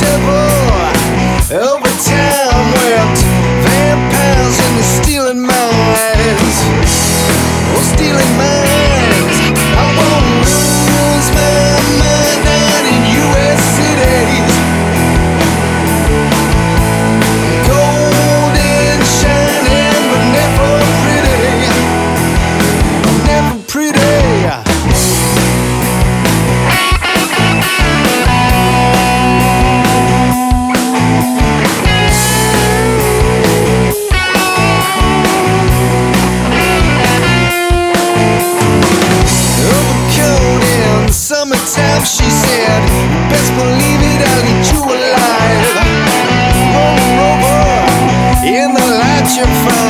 devil Overtime wept Vampires and stealing minds. Stealing I'm fine.